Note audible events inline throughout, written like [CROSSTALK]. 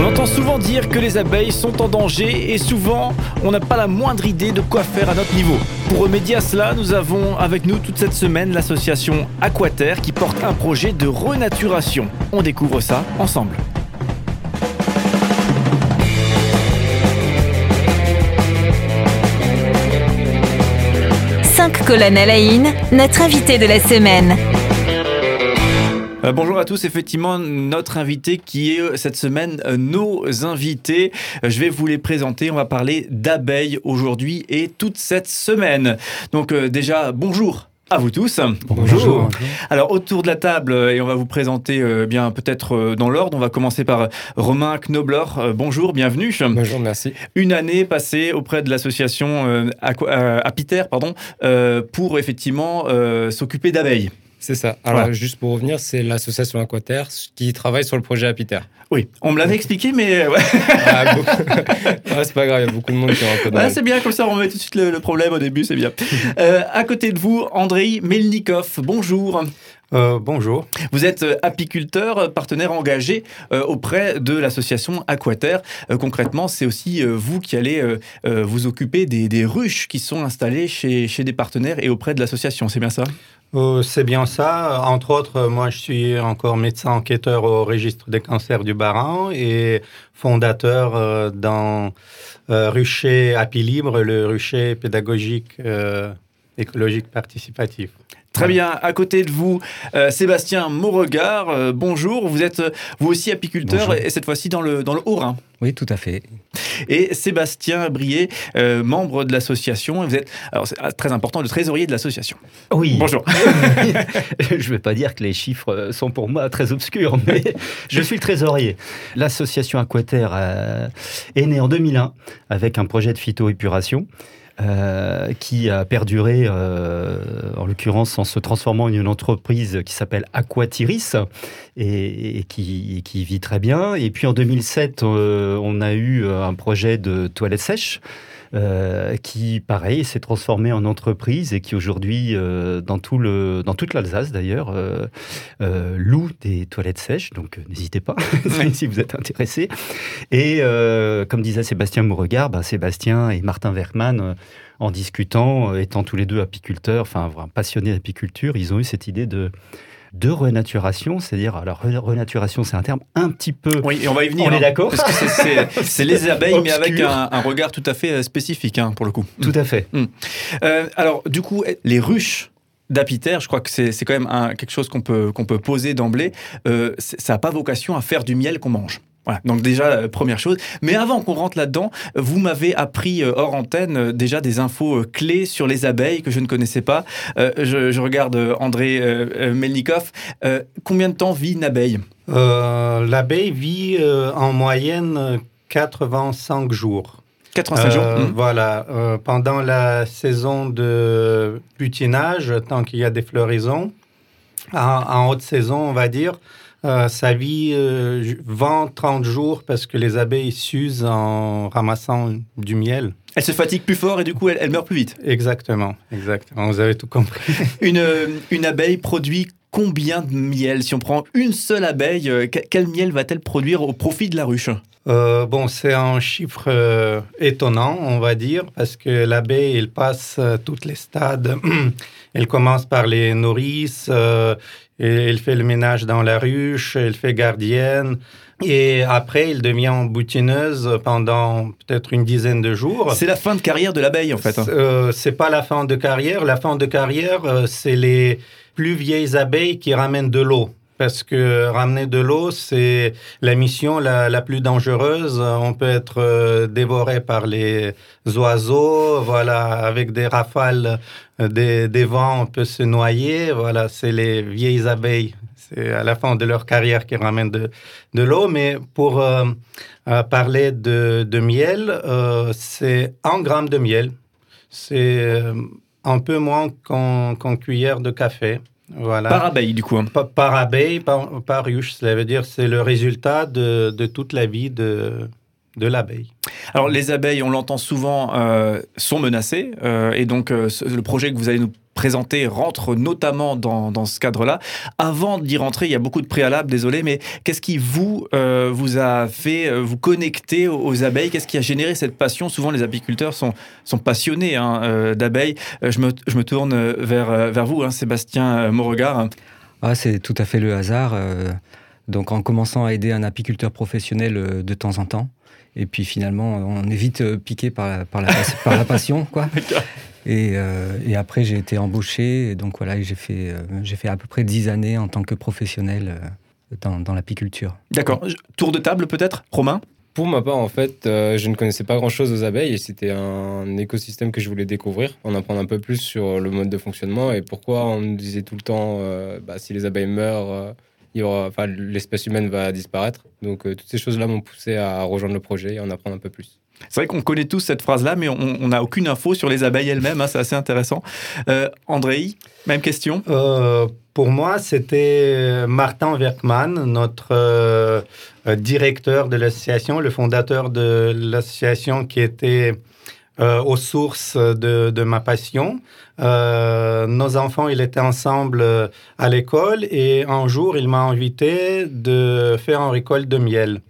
On entend souvent dire que les abeilles sont en danger et souvent on n'a pas la moindre idée de quoi faire à notre niveau. Pour remédier à cela, nous avons avec nous toute cette semaine l'association Aquaterre qui porte un projet de renaturation. On découvre ça ensemble. Cinq colonnes à la une, notre invité de la semaine. Euh, bonjour à tous, effectivement notre invité qui est euh, cette semaine euh, nos invités. je vais vous les présenter, on va parler d'abeilles aujourd'hui et toute cette semaine. Donc déjà bonjour à vous tous. Bonjour. Alors autour de la table et on va vous présenter bien peut-être dans l'ordre. On va commencer par Romain Knobler. bonjour, bienvenue. Bonjour, merci. Une année passée auprès de l'association Apiter, pardon, pour effectivement s'occuper d'abeilles. C'est ça. Alors, juste pour revenir, c'est l'association Aquaterre qui travaille sur le projet Apiter. Oui, on me l'avait expliqué, mais. Ouais. [LAUGHS] Ah, c'est pas grave, il y a beaucoup de monde qui ont un peu C'est bien, comme ça, on met tout de suite le, problème au début, c'est bien. Euh, à côté de vous, Andrei Melnikov. Bonjour. Euh, bonjour. Vous êtes euh, apiculteur, partenaire engagé auprès de l'association Aquaterre. concrètement, c'est aussi vous qui allez vous occuper des, des, ruches qui sont installées chez, chez des partenaires et auprès de l'association, c'est bien ça? Euh, c'est bien ça. Entre autres, moi, je suis encore médecin enquêteur au registre des cancers du Baran et fondateur euh, dans euh, Rucher Happy Libre, le rucher pédagogique écologique participatif. Très bien. À côté de vous, euh, Sébastien Mauregard, euh, bonjour. Vous êtes euh, vous aussi apiculteur et cette fois-ci dans le, dans le Haut-Rhin. Oui, tout à fait. Et Sébastien Brier, membre de l'association. Vous êtes, alors c'est très important, le trésorier de l'association. Oui. Bonjour. [LAUGHS] je ne vais pas dire que les chiffres sont pour moi très obscurs, mais [LAUGHS] je suis le trésorier. L'association Aquaterre est née en 2001 avec un projet de phytoépuration. Euh, qui a perduré, euh, en l'occurrence en se transformant en une entreprise qui s'appelle Aquatiris et, qui, vit très bien. Et puis en 2007, euh, on a eu un projet de toilette sèche euh, qui, pareil, s'est transformé en entreprise et qui aujourd'hui, euh, dans, tout le, dans toute l'Alsace d'ailleurs, euh, loue des toilettes sèches. Donc n'hésitez pas [LAUGHS] si vous êtes intéressé. Et comme disait Sébastien Mouregard, bah, Sébastien et Martin Werkmann en discutant, étant tous les deux apiculteurs, enfin passionnés d'apiculture, ils ont eu cette idée de de renaturation, c'est-à-dire, alors renaturation, c'est un terme un petit peu. Oui, et on va y venir. On est hein, d'accord Parce que c'est [LAUGHS] les abeilles, mais avec un, regard tout à fait euh, spécifique, hein, pour le coup. Tout à fait. Hmm. Euh, alors, du coup, les ruches d'apiter, je crois que c'est quand même quelque chose qu'on peut, qu'on peut poser d'emblée. Euh, ça n'a pas vocation à faire du miel qu'on mange. Voilà, donc déjà, euh, première chose. Mais avant qu'on rentre là-dedans, vous m'avez appris euh, hors antenne euh, déjà des infos clés sur les abeilles que je ne connaissais pas. je, regarde André Melnikov. combien de temps vit une abeille? L'abeille vit en moyenne 85 jours. 85 jours mmh. Voilà. pendant la saison de butinage, tant qu'il y a des floraisons, en haute saison, on va dire, euh, ça vit 20-30 jours parce que les abeilles s'usent en ramassant du miel. Elles se fatiguent plus fort et du coup elles, elles meurent plus vite. Exactement, exactement. Vous avez tout compris. [LAUGHS] une, euh, une abeille produit combien de miel Si on prend une seule abeille, euh, quel miel va-t-elle produire au profit de la ruche? Bon, c'est un chiffre étonnant, on va dire, parce que l'abeille, elle passe toutes les stades. [CLEARS THROAT] elle commence par les nourrices, elle fait le ménage dans la ruche, elle fait gardienne. Et après, elle devient boutineuse pendant peut-être une dizaine de jours. C'est la fin de carrière de l'abeille, en fait. Hein. Euh, c'est pas la fin de carrière. La fin de carrière, euh, c'est les plus vieilles abeilles qui ramènent de l'eau parce que ramener de l'eau, c'est la mission la, plus dangereuse. On peut être euh, dévoré par les oiseaux, voilà, avec des rafales, euh, des, vents, on peut se noyer. Voilà, c'est les vieilles abeilles. C'est à la fin de leur carrière qui ramènent de, l'eau. Mais pour euh, parler de, miel, c'est un gramme de miel. C'est un peu moins qu'en cuillère de café. Par abeille, du coup. Hein. Par, abeille, par, par, ruche. Cela veut dire c'est le résultat de, de, toute la vie de, de l'abeille. Alors, les abeilles, on l'entend souvent, euh, sont menacées. Euh, et donc, euh, le projet que vous allez nous présenter rentre notamment dans, dans ce cadre-là. Avant d'y rentrer, il y a beaucoup de préalables, désolé, mais qu'est-ce qui vous, euh, vous a fait euh, vous connecter aux, aux abeilles? Qu'est-ce qui a généré cette passion? Souvent, les apiculteurs sont, sont passionnés hein, euh, d'abeilles. Je, me, je me tourne vers, vers vous, hein, Sébastien Beauregard. Ah, c'est tout à fait le hasard. donc, en commençant à aider un apiculteur professionnel de temps en temps. Et puis finalement, on est vite piqué par la, par la, pas- par la passion, quoi. [LAUGHS] Et, euh, et après, j'ai été embauché. Et donc voilà, j'ai fait, euh, j'ai fait à peu près 10 années en tant que professionnel euh, dans, dans l'apiculture. D'accord. Tour de table peut-être Romain? Pour ma part, en fait, euh, je ne connaissais pas grand-chose aux abeilles et c'était un écosystème que je voulais découvrir, en apprendre un peu plus sur le mode de fonctionnement et pourquoi on nous disait tout le temps, euh, bah, si les abeilles meurent, euh, il y aura, enfin, l'espèce humaine va disparaître. Donc euh, toutes ces choses-là m'ont poussé à rejoindre le projet et en apprendre un peu plus. C'est vrai qu'on connaît tous cette phrase-là, mais on n'a aucune info sur les abeilles elles-mêmes. hein, c'est assez intéressant. Euh, Andrei, même question? Euh, pour moi, c'était Martin Werkmann, notre euh, directeur de l'association, le fondateur de l'association qui était euh, aux sources de, de ma passion. Euh, nos enfants, ils étaient ensemble euh, à l'école et un jour, il m'a invité de faire un récolte de miel.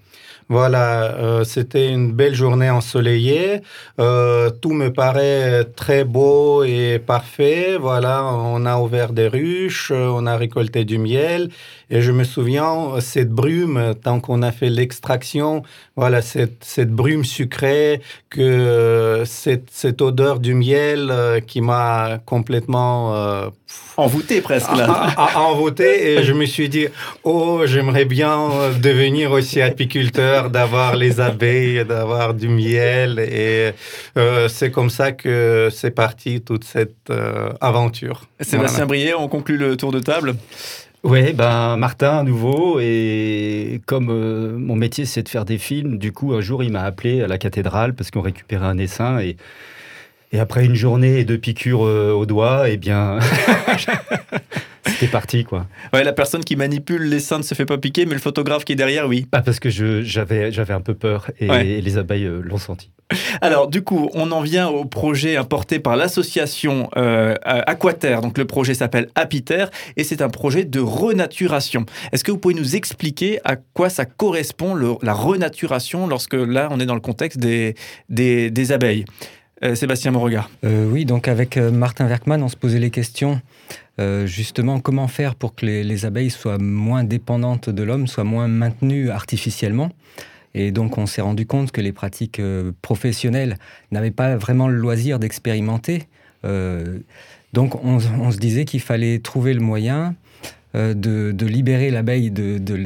Voilà, euh, c'était une belle journée ensoleillée. Euh, tout me paraît très beau et parfait. Voilà, on a ouvert des ruches, euh, on a récolté du miel. Et je me souviens, cette brume, tant qu'on a fait l'extraction, voilà, cette, cette brume sucrée, que euh, cette, cette odeur du miel euh, qui m'a complètement euh, Envoûté presque là. a, a envoûté. Et je me suis dit, oh, j'aimerais bien devenir aussi apiculteur, d'avoir les abeilles, d'avoir du miel. Et euh, c'est comme ça que c'est parti toute cette euh, aventure. Sébastien Brier, on conclut le tour de table. Ouais, ben Martin à nouveau et comme euh, mon métier c'est de faire des films, du coup un jour il m'a appelé à la cathédrale parce qu'on récupérait un essaim et et après une journée et deux piqûres euh, au doigt, eh bien [LAUGHS] c'était parti quoi. Ouais, la personne qui manipule les seins ne se fait pas piquer, mais le photographe qui est derrière, oui. Pas parce que je j'avais j'avais un peu peur et, Ouais. et les abeilles euh, l'ont senti. Alors, du coup, on en vient au projet porté par l'association euh, Aquaterre. Donc, le projet s'appelle Apiter et c'est un projet de renaturation. Est-ce que vous pouvez nous expliquer à quoi ça correspond, le- la renaturation, lorsque là, on est dans le contexte des, des, des abeilles? Euh, Sébastien Beauregard. Euh, oui, donc avec euh, Martin Werkmann, on se posait les questions. euh, justement, comment faire pour que les, les abeilles soient moins dépendantes de l'homme, soient moins maintenues artificiellement Et donc, on s'est rendu compte que les pratiques professionnelles n'avaient pas vraiment le loisir d'expérimenter. Donc, on, se disait qu'il fallait trouver le moyen de, de libérer l'abeille de, de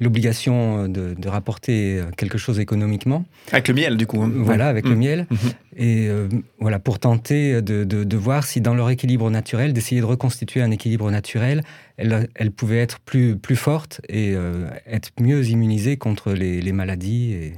l'obligation de, de rapporter quelque chose économiquement. Avec le miel, du coup. hein. Voilà, avec le miel. Mhm. Et euh, voilà, pour tenter de, voir si dans leur équilibre naturel, d'essayer de reconstituer un équilibre naturel, elles, elles pouvaient être plus, plus fortes et euh, être mieux immunisées contre les, les maladies et,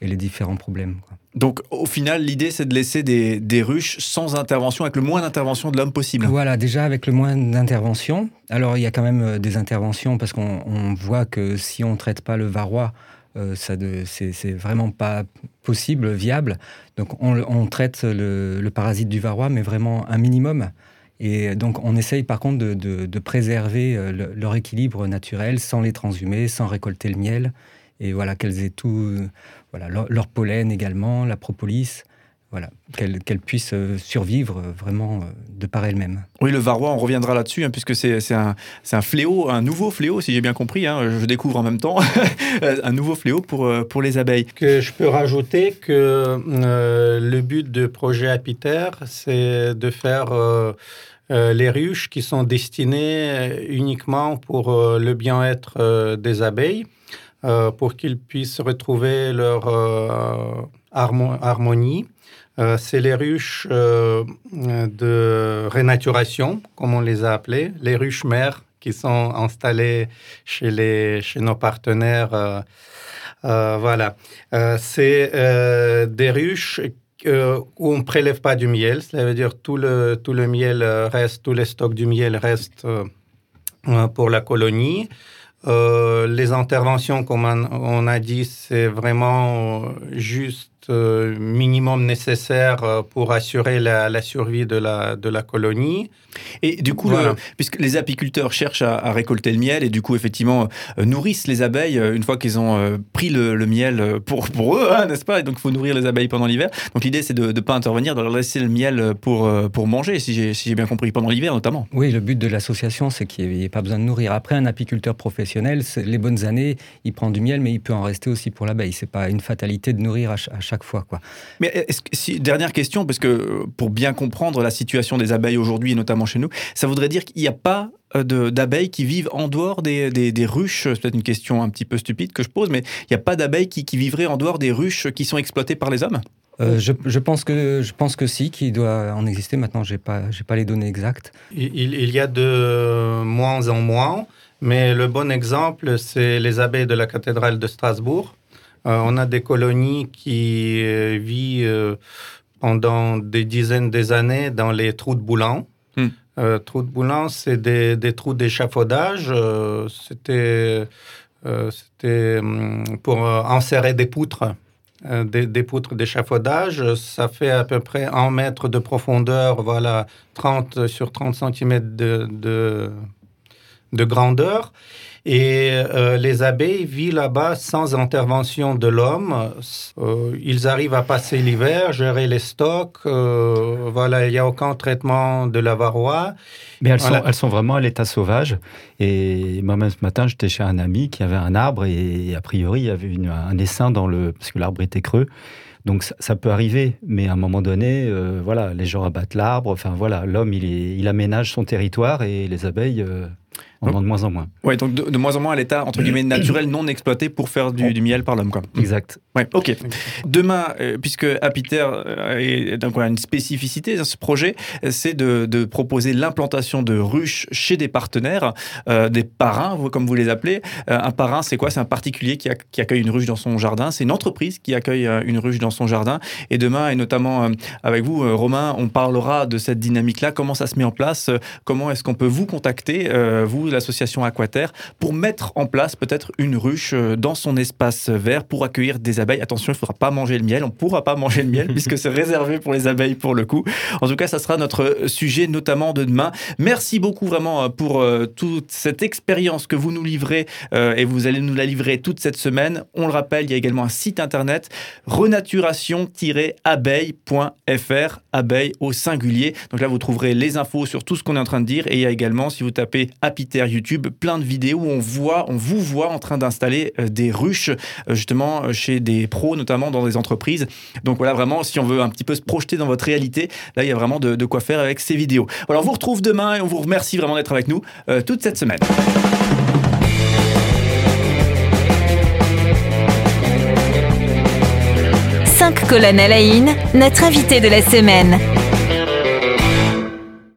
et les différents problèmes. quoi. Donc, au final, l'idée, c'est de laisser des, des ruches sans intervention, avec le moins d'intervention de l'homme possible. Voilà, déjà avec le moins d'interventions. Alors, il y a quand même euh, des interventions parce qu'on on voit que si on ne traite pas le varroa, euh, ça c'est vraiment pas possible, viable. Donc, on, traite le, le parasite du varroa, mais vraiment un minimum. Et donc, on essaye par contre de, de- de préserver euh, le- leur équilibre naturel sans les transhumer, sans récolter le miel. Et voilà, qu'elles aient tout, euh, voilà, leur, leur pollen également, la propolis, voilà, qu'elles puissent euh, survivre euh, vraiment de par elles-mêmes. Oui, le varroa, on reviendra là-dessus, hein, puisque c'est un, c'est un fléau, un nouveau fléau, si j'ai bien compris. hein, je découvre en même temps [LAUGHS] un nouveau fléau pour, pour les abeilles. Que je peux rajouter que euh, le but de projet Apiter, c'est de faire euh, euh, les ruches qui sont destinées uniquement pour euh, le bien-être euh, des abeilles, euh, pour qu'ils puissent retrouver leur euh, harmo- harmonie. Euh, c'est les ruches euh, de renaturation, comme on les a appelées, les ruches mères qui sont installées chez, les, chez nos partenaires. voilà. C'est des ruches où on ne prélève pas du miel. Ça veut dire tout le, tout le miel reste, tous les stocks du miel restent pour la colonie. Euh, les interventions, comme on, a dit, c'est vraiment euh, juste minimum nécessaire euh, pour assurer la, la survie de la, de la colonie. Et du coup, Voilà. le- puisque les apiculteurs cherchent à, à récolter le miel et du coup, effectivement, euh, nourrissent les abeilles euh, une fois qu'ils ont euh, pris le, le miel euh, pour, pour eux, hein, n'est-ce pas? Et donc, il faut nourrir les abeilles pendant l'hiver. Donc, l'idée, c'est de ne pas intervenir, de leur laisser le miel pour, euh, pour manger, si j'ai si j'ai bien compris, pendant l'hiver notamment. Oui, le but de l'association, c'est qu'il n'y ait pas besoin de nourrir. Après, un apiculteur professionnel, les bonnes années, il prend du miel, mais il peut en rester aussi pour l'abeille. C'est pas une fatalité de nourrir à, ch- à chaque fois. Quoi. Mais est-ce que, si, dernière question, parce que euh, pour bien comprendre la situation des abeilles aujourd'hui, et notamment chez nous, ça voudrait dire qu'il n'y a pas euh, d'abeilles qui vivent en dehors des, des- des ruches? C'est peut-être une question un petit peu stupide que je pose, mais il n'y a pas d'abeilles qui, qui vivraient en dehors des ruches qui sont exploitées par les hommes? Euh, je, je pense que, je pense que si, qu'il doit en exister. Maintenant, je n'ai pas, j'ai pas les données exactes. Il, il- il y a de moins en moins, mais le bon exemple, c'est les abeilles de la cathédrale de Strasbourg. Euh, on a des colonies qui euh, vivent euh, pendant des dizaines d'années dans les trous de boulan. Hmm. Euh, trous de boulan, c'est des, des trous d'échafaudage. Euh, c'était euh, c'était, hum, pour enserrer des poutres. des, des poutres d'échafaudage, ça fait à peu près un mètre de profondeur, voilà, 30 sur 30 cm de, de, de grandeur. Et euh, les abeilles vivent là-bas sans intervention de l'homme. Euh, ils arrivent à passer l'hiver, gérer les stocks. euh, voilà, il n'y a aucun traitement de la varroa. Mais elles, sont, elles sont vraiment à l'état sauvage. Et moi-même, ce matin, j'étais chez un ami qui avait un arbre et, a priori, il y avait une- un essaim dans le. parce que l'arbre était creux. Donc ça, ça peut arriver, mais à un moment donné, euh, voilà, les gens abattent l'arbre. Enfin voilà, l'homme, il, aménage son territoire et les abeilles euh, Donc- ont de moins en moins. Ouais, donc de, de moins en moins à l'état, entre guillemets, [COUGHS] naturel, non exploité pour faire du, du miel par l'homme. quoi. Exact. Ouais, ok. Demain, euh, puisque Apiter euh, est donc voilà, une spécificité dans ce projet, euh, c'est de, de proposer l'implantation de ruches chez des partenaires, euh, des parrains, comme vous les appelez. Euh, un parrain, c'est quoi? C'est un particulier qui, ac- qui accueille une ruche dans son jardin. C'est une entreprise qui accueille une ruche dans son jardin. Et demain, et notamment avec vous, Romain, on parlera de cette dynamique-là. Comment ça se met en place? Comment est-ce qu'on peut vous contacter, vous, l'association Aquaterre, pour mettre en place peut-être une ruche euh, dans son espace vert pour accueillir des abeilles. Attention, il ne faudra pas manger le miel, on ne pourra pas manger le miel [LAUGHS] puisque c'est réservé pour les abeilles pour le coup. En tout cas, ça sera notre sujet notamment de demain. Merci beaucoup vraiment euh, pour euh, toute cette expérience que vous nous livrez euh, et vous allez nous la livrer toute cette semaine. On le rappelle, il y a également un site internet renaturation-abeille.fr, abeille au singulier. Donc là, vous trouverez les infos sur tout ce qu'on est en train de dire et il y a également, si vous tapez YouTube, plein de vidéos où on voit, on vous voit en train d'installer euh, des ruches euh, justement euh, chez des pros, notamment dans des entreprises. Donc voilà, vraiment, si on veut un petit peu se projeter dans votre réalité, là, il y a vraiment de, quoi faire avec ces vidéos. Voilà, on vous retrouve demain et on vous remercie vraiment d'être avec nous toute cette semaine. La une, notre invité de la semaine.